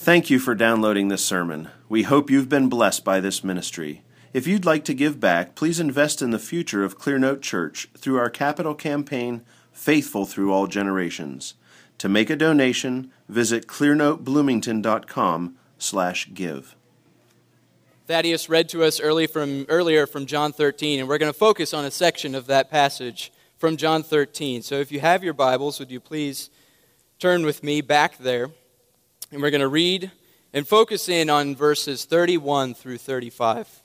Thank you for downloading this sermon. We hope you've been blessed by this ministry. If you'd like to give back, please invest in the future of Clearnote Church through our capital campaign, Faithful Through All Generations. To make a donation, visit clearnotebloomington.com slash give. Thaddeus read to us early from, earlier from John 13, and we're going to focus on a section of that passage from John 13. So if you have your Bibles, would you please turn with me back there? And we're going to read and focus in on verses 31 through 35.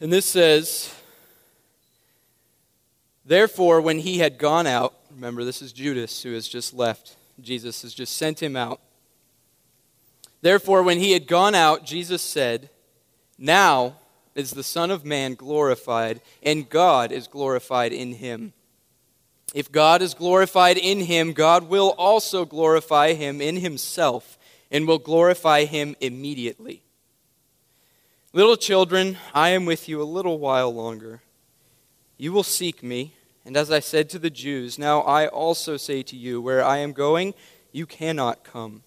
And this says, Therefore, when he had gone out, remember this is Judas who has just left, Jesus has just sent him out. Therefore, when he had gone out, Jesus said, Now is the Son of Man glorified, and God is glorified in him. If God is glorified in him, God will also glorify him in himself and will glorify him immediately. Little children, I am with you a little while longer. You will seek me, and as I said to the Jews, now I also say to you, where I am going, you cannot come.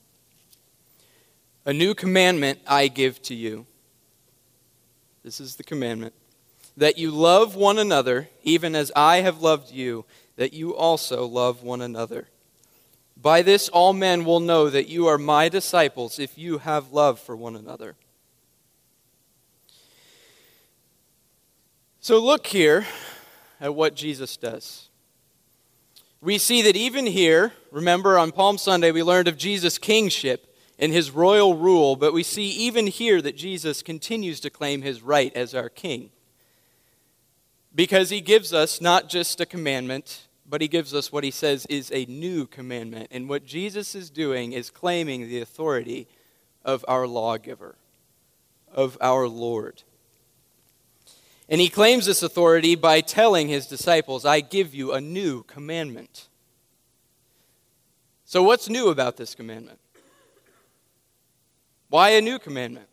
A new commandment I give to you. This is the commandment that you love one another, even as I have loved you that you also love one another. By this, all men will know that you are my disciples if you have love for one another. So, look here at what Jesus does. We see that even here, remember on Palm Sunday, we learned of Jesus' kingship and his royal rule, but we see even here that Jesus continues to claim his right as our king. Because he gives us not just a commandment, but he gives us what he says is a new commandment. And what Jesus is doing is claiming the authority of our lawgiver, of our Lord. And he claims this authority by telling his disciples, I give you a new commandment. So, what's new about this commandment? Why a new commandment?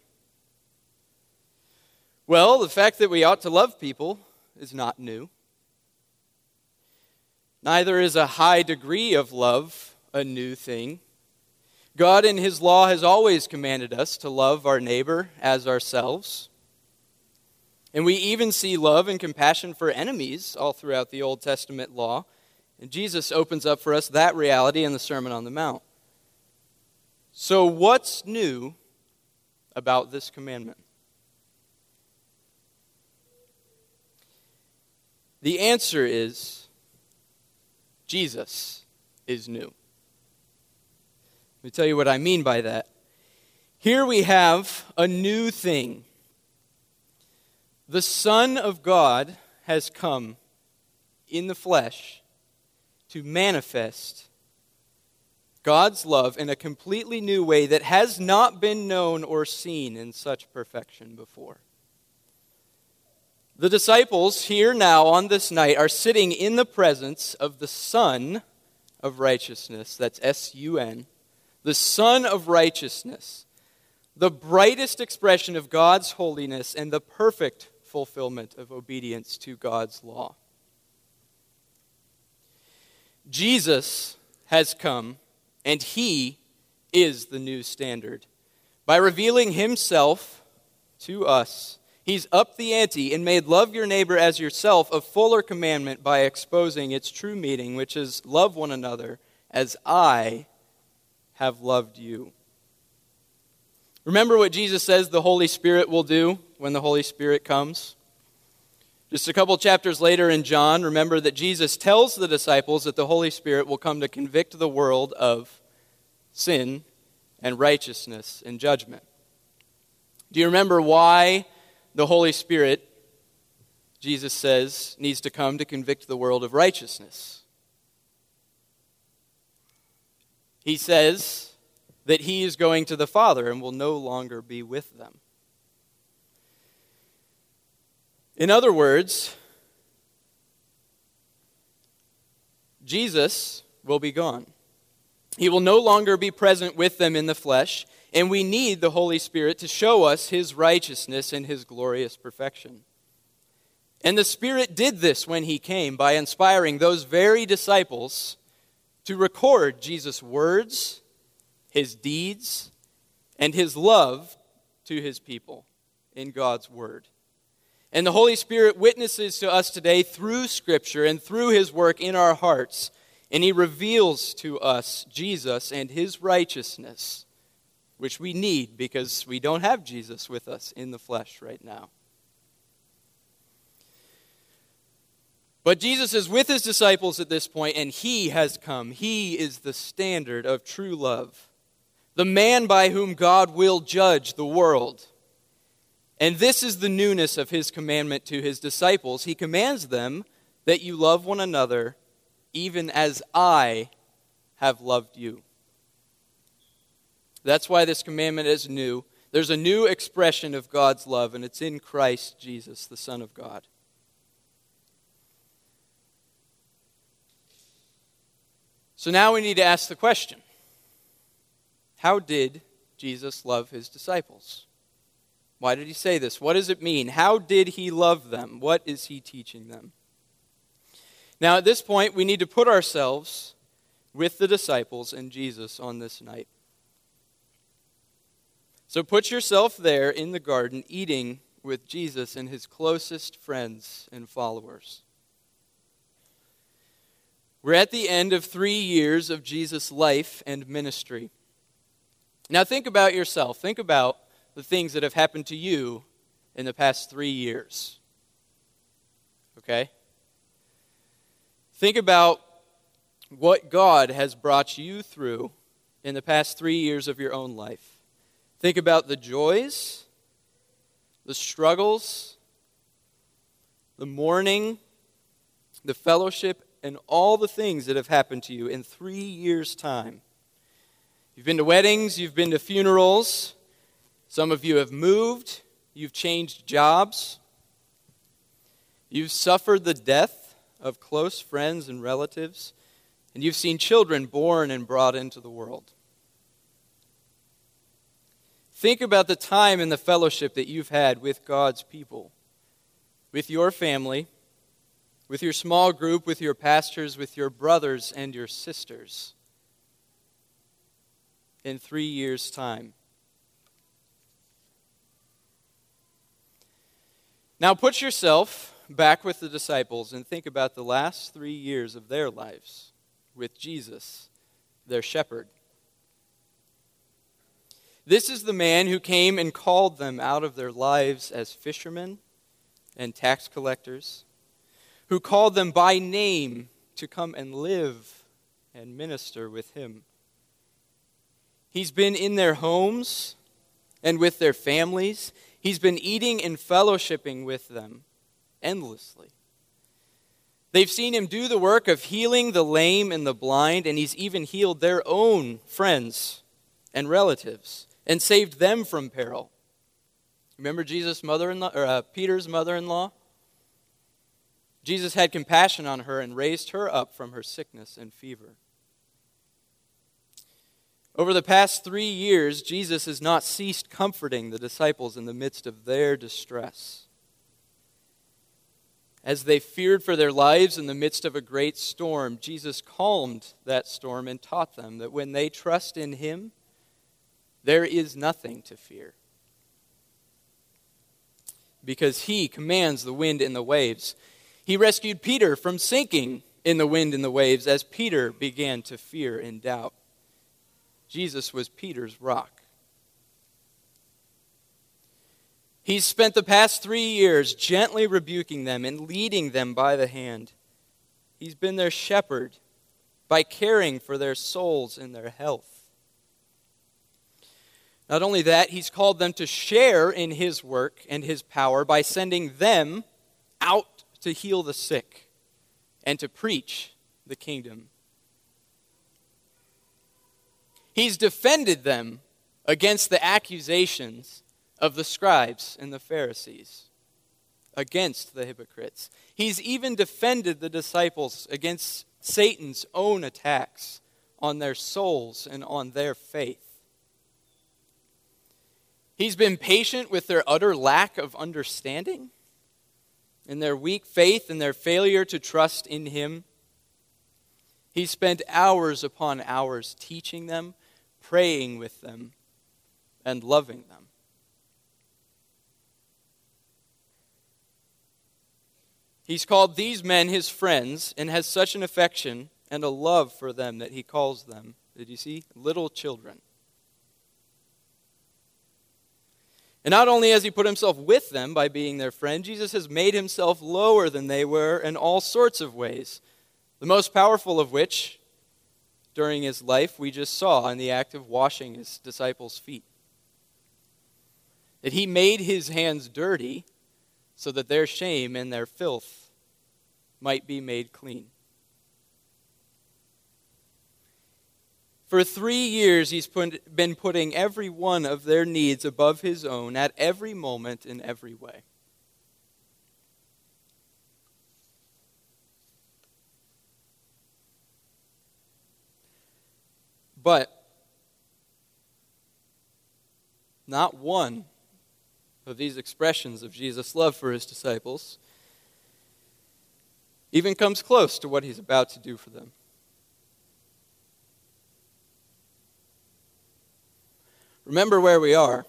Well, the fact that we ought to love people is not new. Neither is a high degree of love a new thing. God in His law has always commanded us to love our neighbor as ourselves. And we even see love and compassion for enemies all throughout the Old Testament law. And Jesus opens up for us that reality in the Sermon on the Mount. So, what's new about this commandment? The answer is Jesus is new. Let me tell you what I mean by that. Here we have a new thing. The Son of God has come in the flesh to manifest God's love in a completely new way that has not been known or seen in such perfection before. The disciples here now on this night are sitting in the presence of the Sun of Righteousness. That's S U N. The Sun of Righteousness. The brightest expression of God's holiness and the perfect fulfillment of obedience to God's law. Jesus has come, and he is the new standard. By revealing himself to us, He's upped the ante and made love your neighbor as yourself a fuller commandment by exposing its true meaning, which is love one another as I have loved you. Remember what Jesus says the Holy Spirit will do when the Holy Spirit comes? Just a couple chapters later in John, remember that Jesus tells the disciples that the Holy Spirit will come to convict the world of sin and righteousness and judgment. Do you remember why the Holy Spirit, Jesus says, needs to come to convict the world of righteousness. He says that he is going to the Father and will no longer be with them. In other words, Jesus will be gone. He will no longer be present with them in the flesh. And we need the Holy Spirit to show us his righteousness and his glorious perfection. And the Spirit did this when he came by inspiring those very disciples to record Jesus' words, his deeds, and his love to his people in God's Word. And the Holy Spirit witnesses to us today through Scripture and through his work in our hearts, and he reveals to us Jesus and his righteousness, which we need because we don't have Jesus with us in the flesh right now. But Jesus is with his disciples at this point, and he has come. He is the standard of true love, the man by whom God will judge the world. And this is the newness of his commandment to his disciples. He commands them that you love one another, even as I have loved you. That's why this commandment is new. There's a new expression of God's love, and it's in Christ Jesus, the Son of God. So now we need to ask the question How did Jesus love his disciples? Why did he say this? What does it mean? How did he love them? What is he teaching them? Now, at this point, we need to put ourselves with the disciples and Jesus on this night. So put yourself there in the garden eating with Jesus and his closest friends and followers. We're at the end of three years of Jesus' life and ministry. Now, think about yourself. Think about the things that have happened to you in the past three years. Okay? Think about what God has brought you through in the past three years of your own life. Think about the joys, the struggles, the mourning, the fellowship, and all the things that have happened to you in three years' time. You've been to weddings, you've been to funerals, some of you have moved, you've changed jobs, you've suffered the death of close friends and relatives, and you've seen children born and brought into the world. Think about the time and the fellowship that you've had with God's people, with your family with your small group, with your pastors, with your brothers and your sisters in three years' time. Now put yourself back with the disciples and think about the last three years of their lives with Jesus, their shepherd. This is the man who came and called them out of their lives as fishermen and tax collectors who called them by name to come and live and minister with him. He's been in their homes and with their families. He's been eating and fellowshipping with them endlessly. They've seen him do the work of healing the lame and the blind, and he's even healed their own friends and relatives and saved them from peril. Remember Jesus' mother-in-law, or uh, Peter's mother-in-law? Jesus had compassion on her and raised her up from her sickness and fever. Over the past three years, Jesus has not ceased comforting the disciples in the midst of their distress. As they feared for their lives in the midst of a great storm, Jesus calmed that storm and taught them that when they trust in Him, there is nothing to fear. Because He commands the wind and the waves he rescued Peter from sinking in the wind and the waves as Peter began to fear and doubt. Jesus was Peter's rock. He's spent the past three years gently rebuking them and leading them by the hand. He's been their shepherd by caring for their souls and their health. Not only that, he's called them to share in his work and his power by sending them out to heal the sick and to preach the kingdom. He's defended them against the accusations of the scribes and the Pharisees, against the hypocrites. He's even defended the disciples against Satan's own attacks on their souls and on their faith. He's been patient with their utter lack of understanding and their weak faith and their failure to trust in Him. He spent hours upon hours teaching them, praying with them, and loving them. He's called these men his friends and has such an affection and a love for them that he calls them, did you see? Little children. And not only has he put himself with them by being their friend, Jesus has made himself lower than they were in all sorts of ways. The most powerful of which, during his life, we just saw in the act of washing his disciples' feet. That he made his hands dirty so that their shame and their filth might be made clean. For three years, he's put, been putting every one of their needs above his own at every moment in every way. But not one of these expressions of Jesus' love for his disciples even comes close to what he's about to do for them. Remember where we are.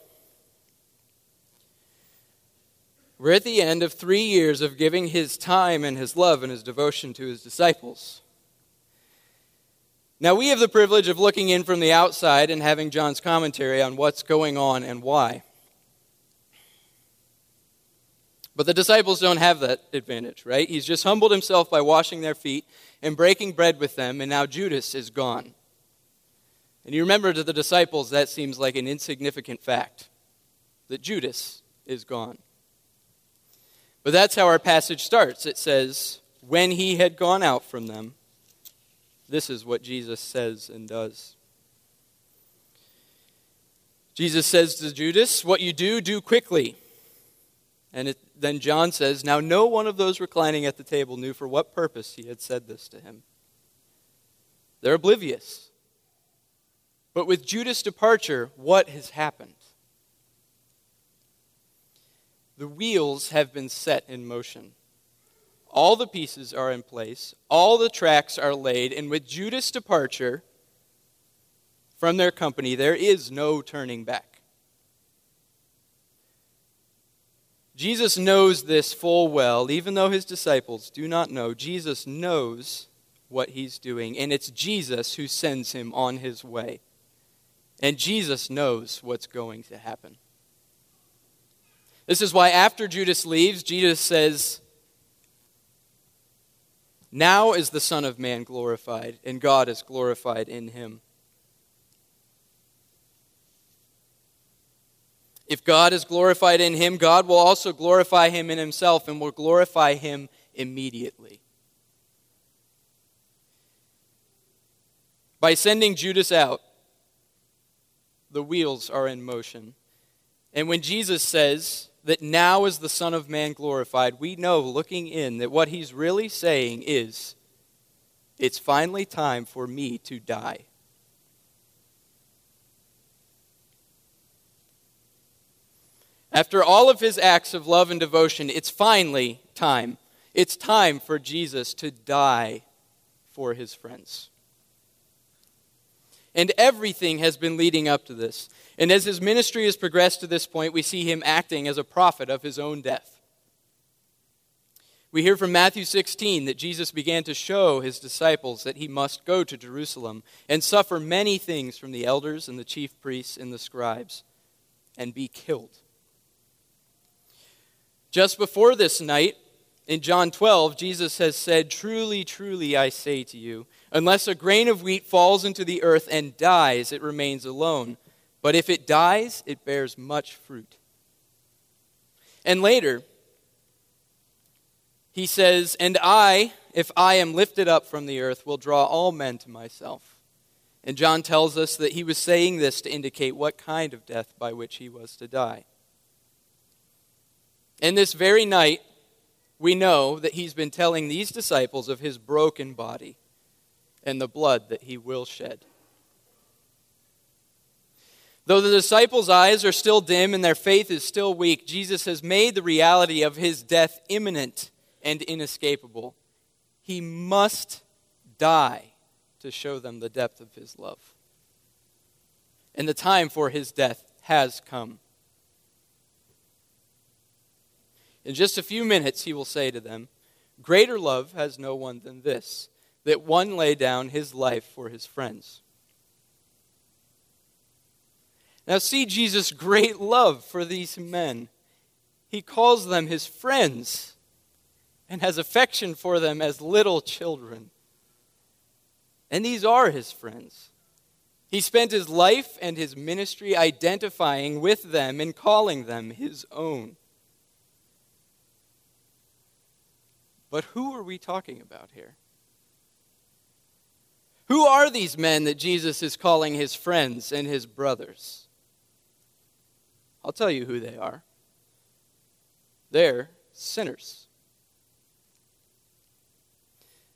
We're at the end of three years of giving his time and his love and his devotion to his disciples. Now, we have the privilege of looking in from the outside and having John's commentary on what's going on and why. But the disciples don't have that advantage, right? He's just humbled himself by washing their feet and breaking bread with them, and now Judas is gone. And you remember to the disciples, that seems like an insignificant fact that Judas is gone. But that's how our passage starts. It says, When he had gone out from them, this is what Jesus says and does. Jesus says to Judas, What you do, do quickly. And it, then John says, Now no one of those reclining at the table knew for what purpose he had said this to him. They're oblivious. But with Judas' departure, what has happened? The wheels have been set in motion. All the pieces are in place, all the tracks are laid, and with Judas' departure from their company, there is no turning back. Jesus knows this full well, even though his disciples do not know. Jesus knows what he's doing, and it's Jesus who sends him on his way. And Jesus knows what's going to happen. This is why after Judas leaves, Jesus says, Now is the Son of Man glorified, and God is glorified in him. If God is glorified in him, God will also glorify him in himself and will glorify him immediately. By sending Judas out, the wheels are in motion. And when Jesus says that now is the Son of Man glorified, we know looking in that what he's really saying is it's finally time for me to die. After all of his acts of love and devotion, it's finally time. It's time for Jesus to die for his friends. And everything has been leading up to this. And as his ministry has progressed to this point, we see him acting as a prophet of his own death. We hear from Matthew 16 that Jesus began to show his disciples that he must go to Jerusalem and suffer many things from the elders and the chief priests and the scribes and be killed just before this night, in John 12, Jesus has said, Truly, truly, I say to you, unless a grain of wheat falls into the earth and dies, it remains alone. But if it dies, it bears much fruit. And later, he says, And I, if I am lifted up from the earth, will draw all men to myself. And John tells us that he was saying this to indicate what kind of death by which he was to die. And this very night, we know that he's been telling these disciples of his broken body and the blood that he will shed. Though the disciples' eyes are still dim and their faith is still weak, Jesus has made the reality of his death imminent and inescapable. He must die to show them the depth of his love. And the time for his death has come. In just a few minutes, he will say to them, Greater love has no one than this, that one lay down his life for his friends. Now, see Jesus' great love for these men. He calls them his friends and has affection for them as little children. And these are his friends. He spent his life and his ministry identifying with them and calling them his own. But who are we talking about here? Who are these men that Jesus is calling his friends and his brothers? I'll tell you who they are. They're sinners.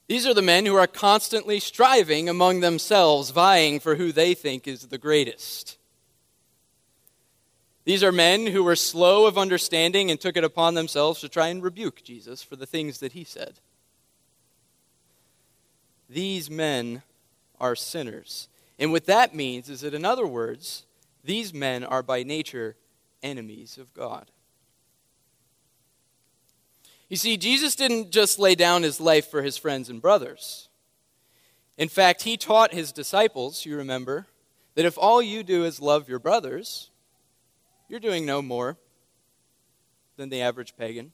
These are the men who are constantly striving among themselves, vying for who they think is the greatest. These are men who were slow of understanding and took it upon themselves to try and rebuke Jesus for the things that he said. These men are sinners. And what that means is that, in other words, these men are by nature enemies of God. You see, Jesus didn't just lay down his life for his friends and brothers. In fact, he taught his disciples, you remember, that if all you do is love your brothers, you're doing no more than the average pagan.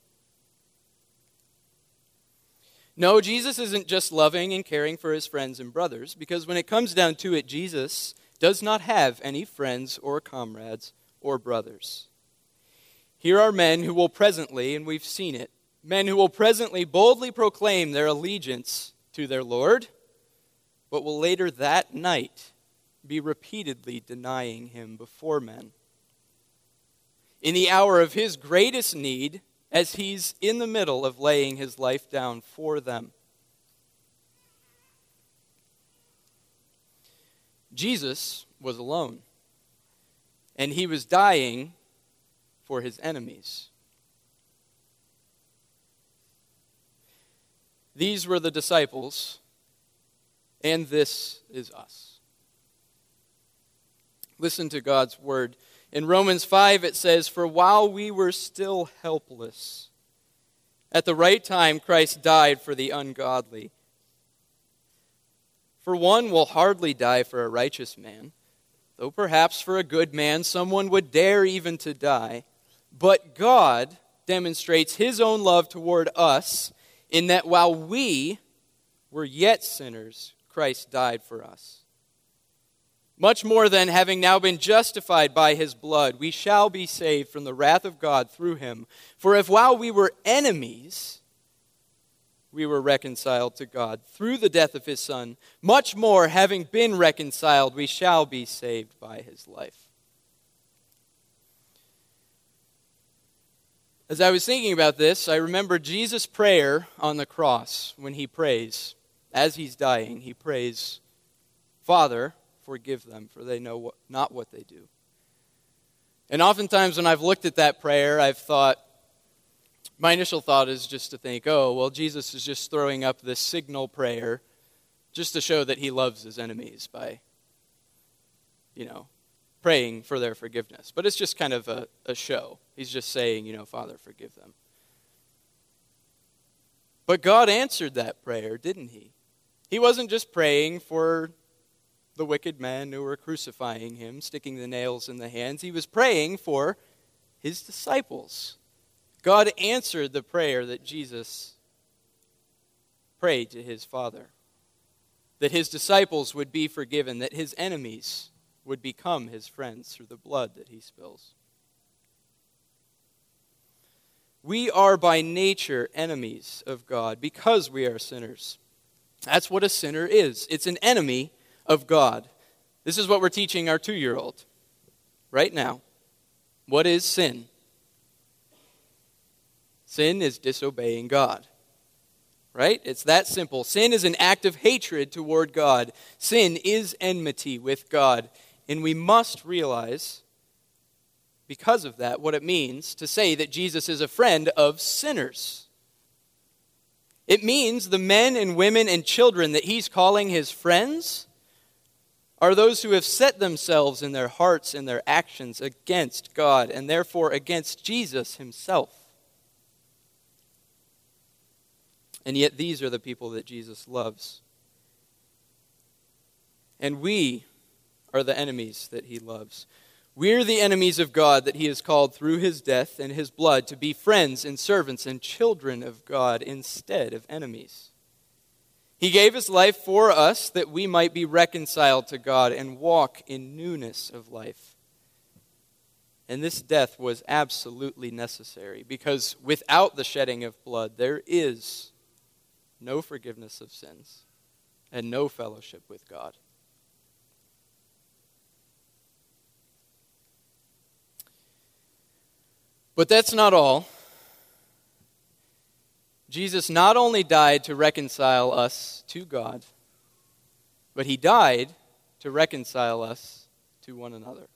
No, Jesus isn't just loving and caring for his friends and brothers, because when it comes down to it, Jesus does not have any friends or comrades or brothers. Here are men who will presently, and we've seen it, men who will presently boldly proclaim their allegiance to their Lord, but will later that night be repeatedly denying him before men. In the hour of his greatest need, as he's in the middle of laying his life down for them. Jesus was alone and he was dying for his enemies. These were the disciples, and this is us. Listen to God's word. In Romans 5, it says, For while we were still helpless, at the right time Christ died for the ungodly. For one will hardly die for a righteous man though perhaps for a good man someone would dare even to die. But God demonstrates his own love toward us in that while we were yet sinners, Christ died for us. Much more than having now been justified by his blood, we shall be saved from the wrath of God through him. For if while we were enemies, we were reconciled to God through the death of his Son. Much more, having been reconciled, we shall be saved by his life. As I was thinking about this, I remember Jesus' prayer on the cross when he prays. As he's dying, he prays, Father, forgive them, for they know what, not what they do. And oftentimes, when I've looked at that prayer, I've thought, my initial thought is just to think, oh, well, Jesus is just throwing up this signal prayer just to show that he loves his enemies by, you know, praying for their forgiveness. But it's just kind of a, a show. He's just saying, you know, Father, forgive them. But God answered that prayer, didn't he? He wasn't just praying for the wicked men who were crucifying him, sticking the nails in the hands. He was praying for his disciples God answered the prayer that Jesus prayed to his Father that his disciples would be forgiven, that his enemies would become his friends through the blood that he spills. We are by nature enemies of God because we are sinners. That's what a sinner is it's an enemy of God. This is what we're teaching our two year old right now. What is sin? Sin is disobeying God. Right? It's that simple. Sin is an act of hatred toward God. Sin is enmity with God. And we must realize, because of that, what it means to say that Jesus is a friend of sinners. It means the men and women and children that he's calling his friends are those who have set themselves in their hearts and their actions against God and therefore against Jesus himself. And yet, these are the people that Jesus loves. And we are the enemies that he loves. We're the enemies of God that he has called through his death and his blood to be friends and servants and children of God instead of enemies. He gave his life for us that we might be reconciled to God and walk in newness of life. And this death was absolutely necessary because without the shedding of blood, there is no forgiveness of sins and no fellowship with God. But that's not all. Jesus not only died to reconcile us to God, but he died to reconcile us to one another.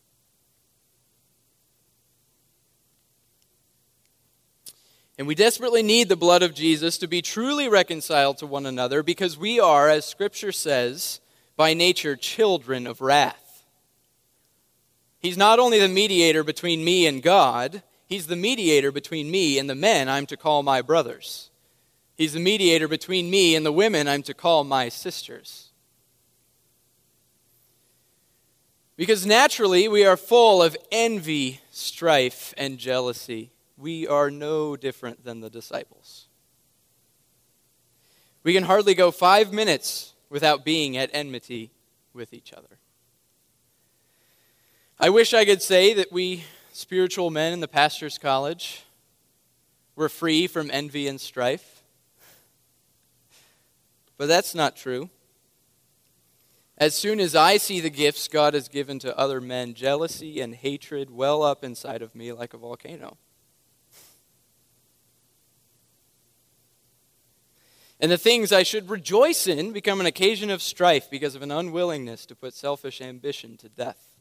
And we desperately need the blood of Jesus to be truly reconciled to one another because we are, as Scripture says, by nature children of wrath. He's not only the mediator between me and God, He's the mediator between me and the men I'm to call my brothers. He's the mediator between me and the women I'm to call my sisters. Because naturally, we are full of envy, strife, and jealousy. We are no different than the disciples. We can hardly go five minutes without being at enmity with each other. I wish I could say that we spiritual men in the pastor's college were free from envy and strife. But that's not true. As soon as I see the gifts God has given to other men, jealousy and hatred well up inside of me like a volcano. And the things I should rejoice in become an occasion of strife because of an unwillingness to put selfish ambition to death.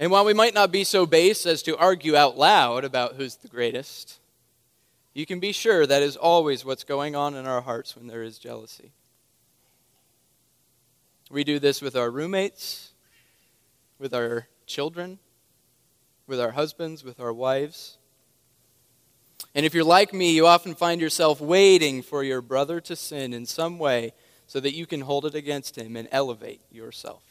And while we might not be so base as to argue out loud about who's the greatest, you can be sure that is always what's going on in our hearts when there is jealousy. We do this with our roommates, with our children, with our husbands, with our wives. And if you're like me, you often find yourself waiting for your brother to sin in some way so that you can hold it against him and elevate yourself.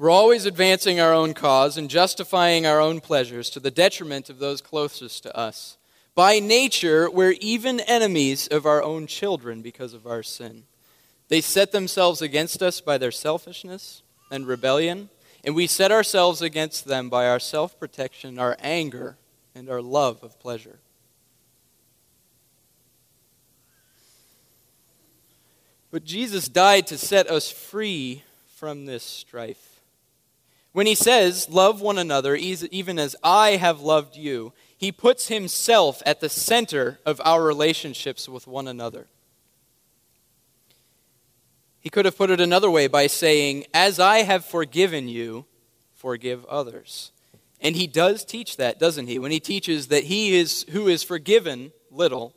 We're always advancing our own cause and justifying our own pleasures to the detriment of those closest to us. By nature, we're even enemies of our own children because of our sin. They set themselves against us by their selfishness and rebellion, and we set ourselves against them by our self protection, our anger, and our love of pleasure. But Jesus died to set us free from this strife. When he says, Love one another, even as I have loved you, he puts himself at the center of our relationships with one another. He could have put it another way by saying, As I have forgiven you, forgive others. And he does teach that, doesn't he? When he teaches that he is who is forgiven little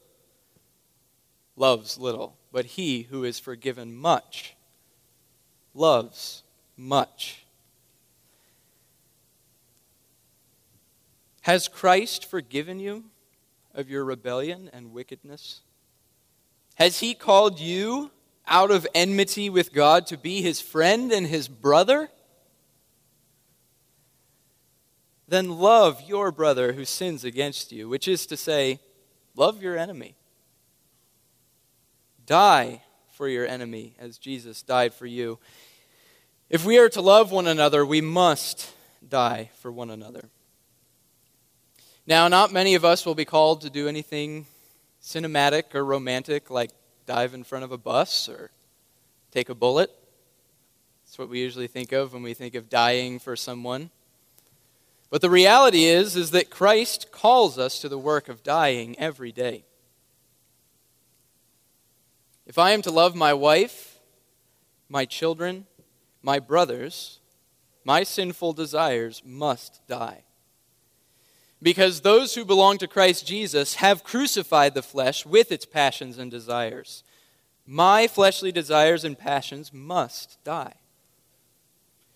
loves little, but he who is forgiven much loves much. Has Christ forgiven you of your rebellion and wickedness? Has he called you out of enmity with God to be his friend and his brother? Then love your brother who sins against you, which is to say, love your enemy. Die for your enemy as Jesus died for you. If we are to love one another, we must die for one another. Now, not many of us will be called to do anything cinematic or romantic like dive in front of a bus or take a bullet. That's what we usually think of when we think of dying for someone. But the reality is is that Christ calls us to the work of dying every day. If I am to love my wife, my children, my brothers, my sinful desires must die. Because those who belong to Christ Jesus have crucified the flesh with its passions and desires. My fleshly desires and passions must die.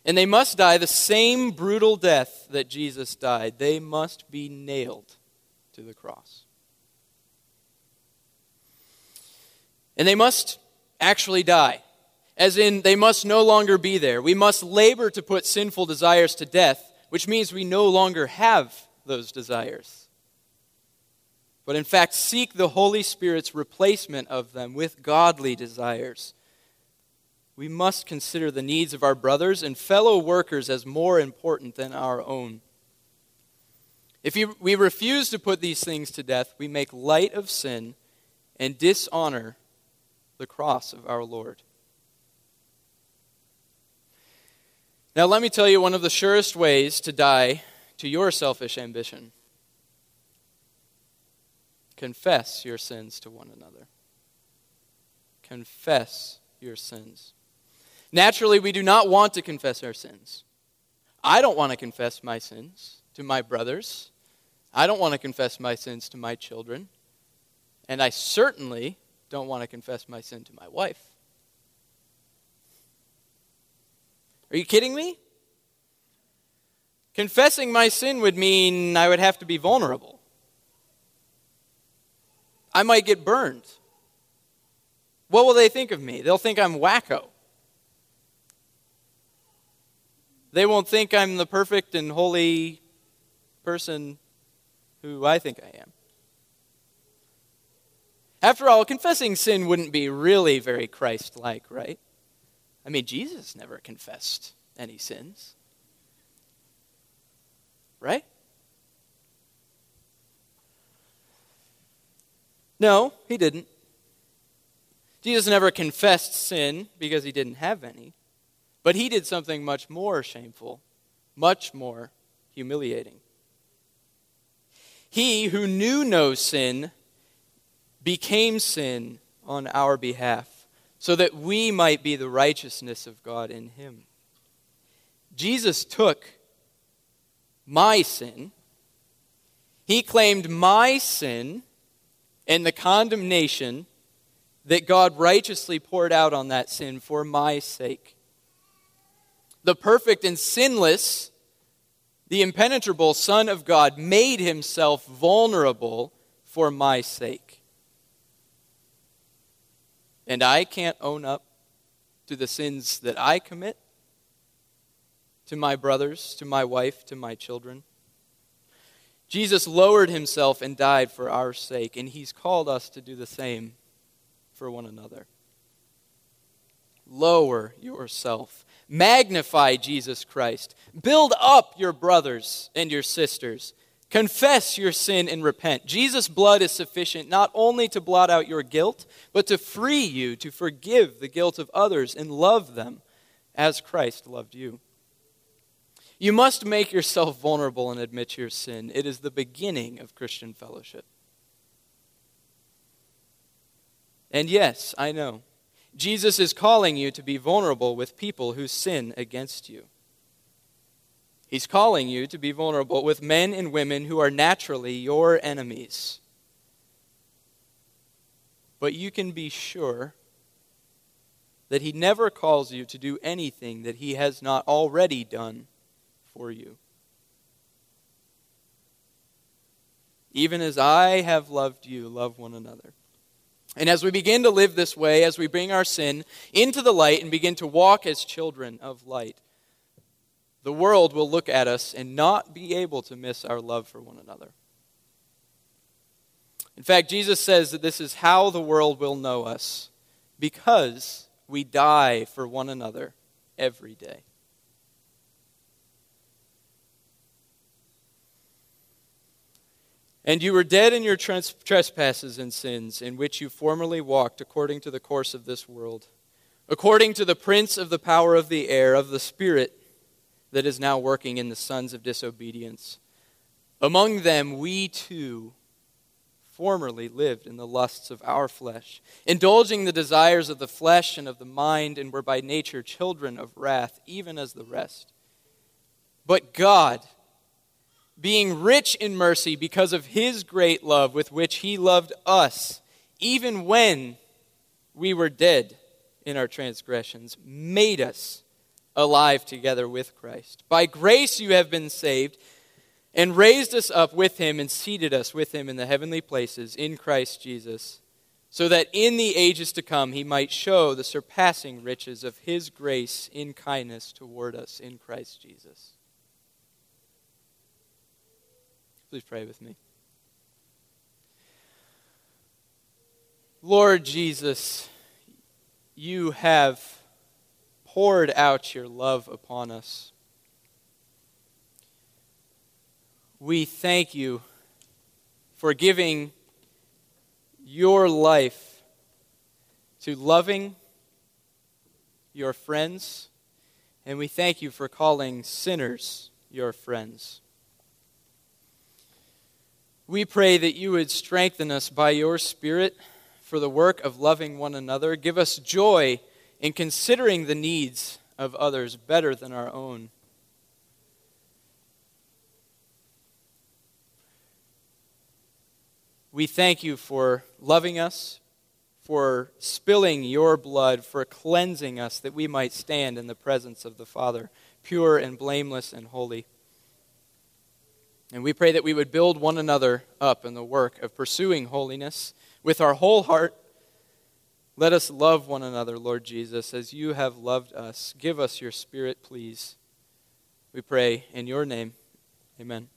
And they must die the same brutal death that Jesus died. They must be nailed to the cross. And they must actually die, as in, they must no longer be there. We must labor to put sinful desires to death, which means we no longer have those desires. But in fact, seek the Holy Spirit's replacement of them with godly desires. We must consider the needs of our brothers and fellow workers as more important than our own. If we refuse to put these things to death, we make light of sin and dishonor the cross of our Lord. Now, let me tell you one of the surest ways to die to your selfish ambition. Confess your sins to one another. Confess your sins. Naturally, we do not want to confess our sins. I don't want to confess my sins to my brothers. I don't want to confess my sins to my children. And I certainly don't want to confess my sin to my wife. Are you kidding me? Confessing my sin would mean I would have to be vulnerable. I might get burned. What will they think of me? They'll think I'm wacko. They won't think I'm the perfect and holy person who I think I am. After all, confessing sin wouldn't be really very Christ like, right? I mean, Jesus never confessed any sins. Right? No, he didn't. Jesus never confessed sin because he didn't have any. But he did something much more shameful, much more humiliating. He who knew no sin became sin on our behalf, so that we might be the righteousness of God in him. Jesus took my sin, he claimed my sin and the condemnation that God righteously poured out on that sin for my sake. The perfect and sinless, the impenetrable Son of God made himself vulnerable for my sake. And I can't own up to the sins that I commit to my brothers, to my wife, to my children. Jesus lowered himself and died for our sake, and he's called us to do the same for one another. Lower yourself. Magnify Jesus Christ. Build up your brothers and your sisters. Confess your sin and repent. Jesus' blood is sufficient not only to blot out your guilt, but to free you to forgive the guilt of others and love them as Christ loved you. You must make yourself vulnerable and admit your sin. It is the beginning of Christian fellowship. And yes, I know, Jesus is calling you to be vulnerable with people who sin against you. He's calling you to be vulnerable with men and women who are naturally your enemies. But you can be sure that He never calls you to do anything that He has not already done for you. Even as I have loved you, love one another. And as we begin to live this way, as we bring our sin into the light and begin to walk as children of light, the world will look at us and not be able to miss our love for one another. In fact, Jesus says that this is how the world will know us because we die for one another every day. And you were dead in your trespasses and sins, in which you formerly walked according to the course of this world, according to the prince of the power of the air, of the Spirit that is now working in the sons of disobedience. Among them, we too formerly lived in the lusts of our flesh, indulging the desires of the flesh and of the mind, and were by nature children of wrath, even as the rest. But God, being rich in mercy because of his great love with which he loved us, even when we were dead in our transgressions, made us alive together with Christ. By grace you have been saved, and raised us up with him and seated us with him in the heavenly places in Christ Jesus, so that in the ages to come he might show the surpassing riches of his grace in kindness toward us in Christ Jesus. Please pray with me. Lord Jesus, you have poured out your love upon us. We thank you for giving your life to loving your friends, and we thank you for calling sinners your friends. We pray that you would strengthen us by your Spirit for the work of loving one another. Give us joy in considering the needs of others better than our own. We thank you for loving us, for spilling your blood, for cleansing us that we might stand in the presence of the Father, pure and blameless and holy. And we pray that we would build one another up in the work of pursuing holiness with our whole heart let us love one another, Lord Jesus, as you have loved us. Give us your Spirit, please. We pray in your name. Amen.